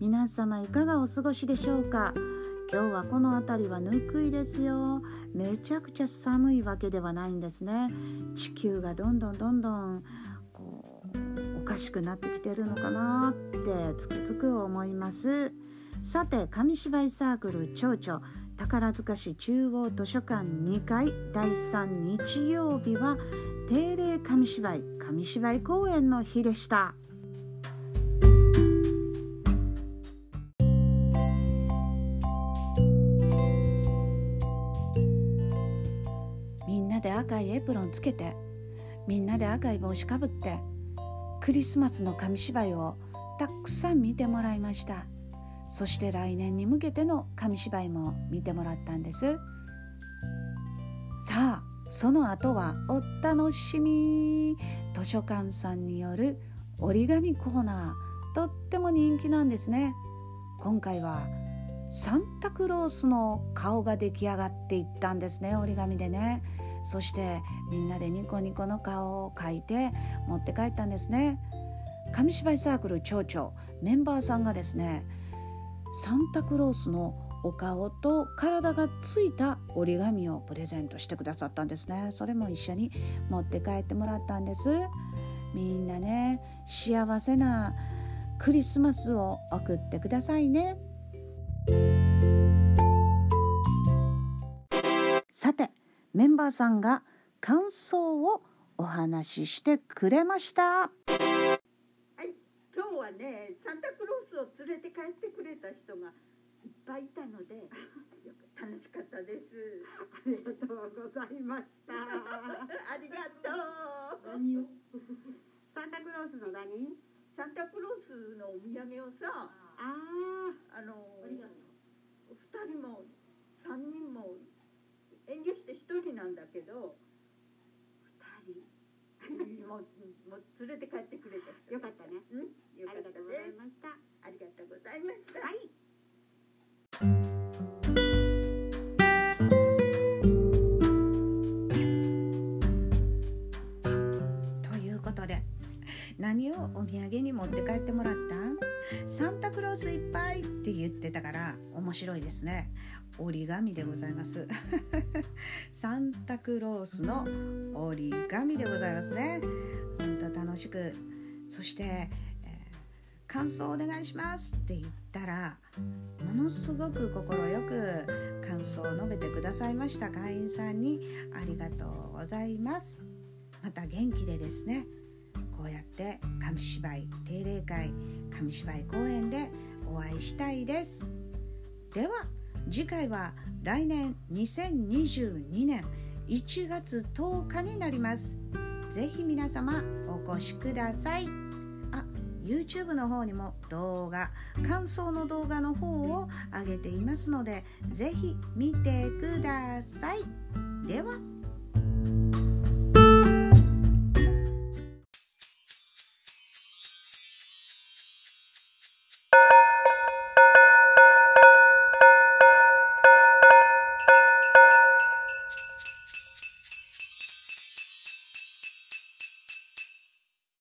皆様いかがお過ごしでしょうか？今日はこの辺りはぬくいですよ。めちゃくちゃ寒いわけではないんですね。地球がどんどんどんどんこうおかしくなってきてるのかなってつくづく思います。さて紙芝居サークル町長宝塚市中央図書館2階第3日曜日は定例紙芝居紙芝居公演の日でした。みんなで赤いエプロンつけてみんなで赤い帽子かぶってクリスマスの紙芝居をたくさん見てもらいました。そして来年に向けての紙芝居も見てもらったんです。さあその後はお楽しみ。図書館さんによる折り紙コーナーとっても人気なんですね。今回はサンタクロースの顔が出来上がっていったんですね折り紙でね。そしてみんなでニコニコの顔を描いて持って帰ったんですね。紙芝居サークル町長メンバーさんがですねサンタクロースのお顔と体がついた折り紙をプレゼントしてくださったんですね。それも一緒に持って帰ってもらったんです。みんなね幸せなクリスマスを送ってくださいね。さてメンバーさんが感想をお話ししてくれました、はね、サンタクロースを連れて帰ってくれた人がいっぱいいたので、楽しかったです。ありがとうございました。ありがとう。何を？サンタクロースの何？サンタクロースのお土産をさ、ああの、ありがと二人も三人も遠慮して一人なんだけど、もうもう連れて帰ってくれた人。うよかったねうん、よあかったりがとうござい。ましたありがとうございました。はいということで何をお土産に持って帰ってもらった？サンタクロースいっぱいって言ってたから面白いですね。折り紙でございます。サンタクロースの折り紙でございますね。本当楽しくそして、えー感想お願いしますって言ったらものすごく快く感想を述べてくださいました会員さんにありがとうございます。また元気でですねこうやって紙芝居定例会紙芝居公演でお会いしたいです。では次回は来年2022年1月10日になります。ぜひ皆様お越しください。あ YouTube の方にも動画感想の動画の方を上げていますのでぜひ見てください。では